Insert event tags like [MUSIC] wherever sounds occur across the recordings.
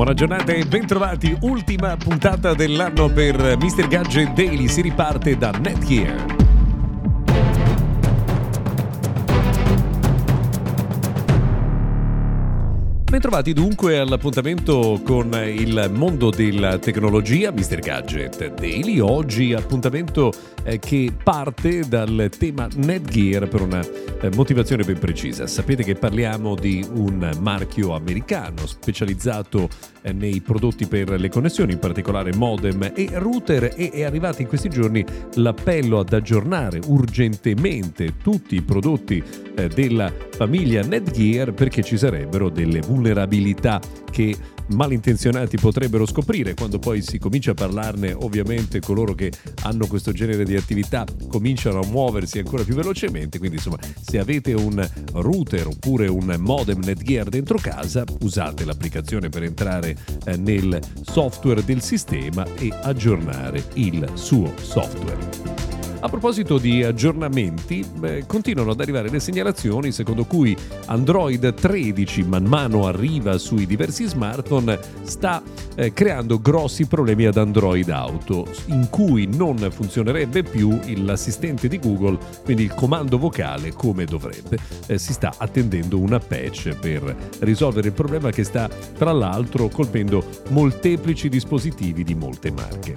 Buona giornata e bentrovati. Ultima puntata dell'anno per Mr. Gadget Daily. Si riparte da Netgear. Bentrovati dunque all'appuntamento con il mondo della tecnologia, Mr. Gadget Daily. Oggi appuntamento eh, che parte dal tema Netgear per una eh, motivazione ben precisa. Sapete che parliamo di un marchio americano specializzato eh, nei prodotti per le connessioni, in particolare modem e router e è arrivato in questi giorni l'appello ad aggiornare urgentemente tutti i prodotti della famiglia Netgear perché ci sarebbero delle vulnerabilità che malintenzionati potrebbero scoprire. Quando poi si comincia a parlarne ovviamente coloro che hanno questo genere di attività cominciano a muoversi ancora più velocemente. Quindi insomma se avete un router oppure un modem Netgear dentro casa usate l'applicazione per entrare eh, nel software del sistema e aggiornare il suo software a proposito di aggiornamenti, beh, continuano ad arrivare le segnalazioni secondo cui Android 13 man mano arriva sui diversi smartphone sta eh, creando grossi problemi ad Android Auto, in cui non funzionerebbe più l'assistente di Google, quindi il comando vocale come dovrebbe. Eh, si sta attendendo una patch per risolvere il problema che sta tra l'altro colpendo molteplici dispositivi di molte marche.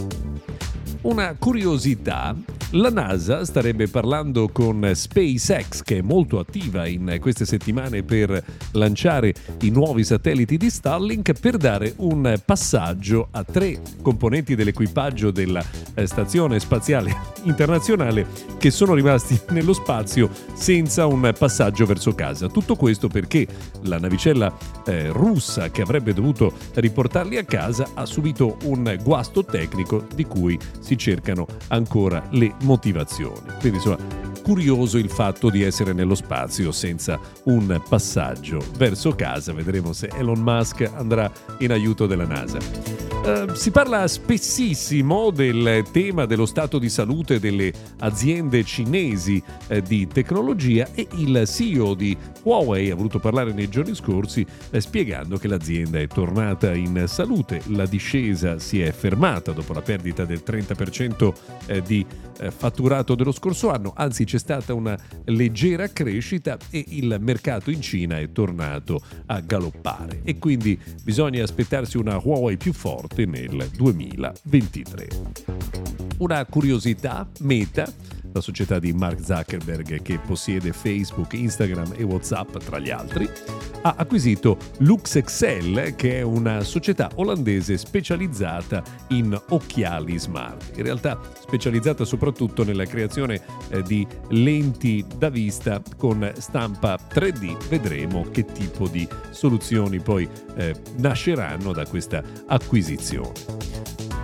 Una curiosità, la NASA starebbe parlando con SpaceX che è molto attiva in queste settimane per lanciare i nuovi satelliti di Starlink per dare un passaggio a tre componenti dell'equipaggio della eh, Stazione Spaziale [LAUGHS] Internazionale che sono rimasti [LAUGHS] nello spazio senza un passaggio verso casa. Tutto questo perché la navicella eh, russa che avrebbe dovuto riportarli a casa ha subito un guasto tecnico di cui si cercano ancora le motivazioni. Quindi insomma curioso il fatto di essere nello spazio senza un passaggio verso casa. Vedremo se Elon Musk andrà in aiuto della NASA. Uh, si parla spessissimo del tema dello stato di salute delle aziende cinesi eh, di tecnologia e il CEO di Huawei ha voluto parlare nei giorni scorsi eh, spiegando che l'azienda è tornata in salute, la discesa si è fermata dopo la perdita del 30% eh, di eh, fatturato dello scorso anno, anzi c'è stata una leggera crescita e il mercato in Cina è tornato a galoppare. E quindi bisogna aspettarsi una Huawei più forte nel 2023. Una curiosità, Meta la società di Mark Zuckerberg che possiede Facebook, Instagram e WhatsApp tra gli altri, ha acquisito LuxExcel che è una società olandese specializzata in occhiali smart, in realtà specializzata soprattutto nella creazione eh, di lenti da vista con stampa 3D. Vedremo che tipo di soluzioni poi eh, nasceranno da questa acquisizione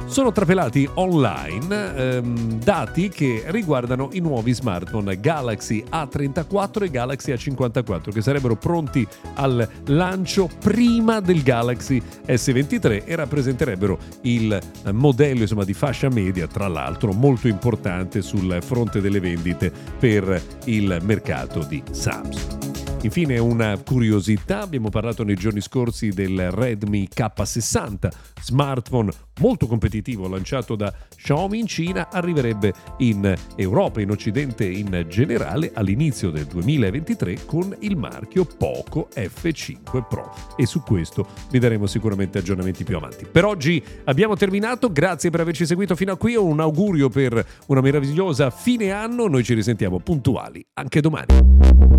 sono trapelati online ehm, dati che riguardano i nuovi smartphone Galaxy A34 e Galaxy A54 che sarebbero pronti al lancio prima del Galaxy S23 e rappresenterebbero il modello insomma, di fascia media, tra l'altro molto importante sul fronte delle vendite per il mercato di Samsung. Infine una curiosità, abbiamo parlato nei giorni scorsi del Redmi K60, smartphone molto competitivo lanciato da Xiaomi in Cina, arriverebbe in Europa, in Occidente in generale all'inizio del 2023 con il marchio Poco F5 Pro e su questo vi daremo sicuramente aggiornamenti più avanti. Per oggi abbiamo terminato, grazie per averci seguito fino a qui, un augurio per una meravigliosa fine anno, noi ci risentiamo puntuali anche domani.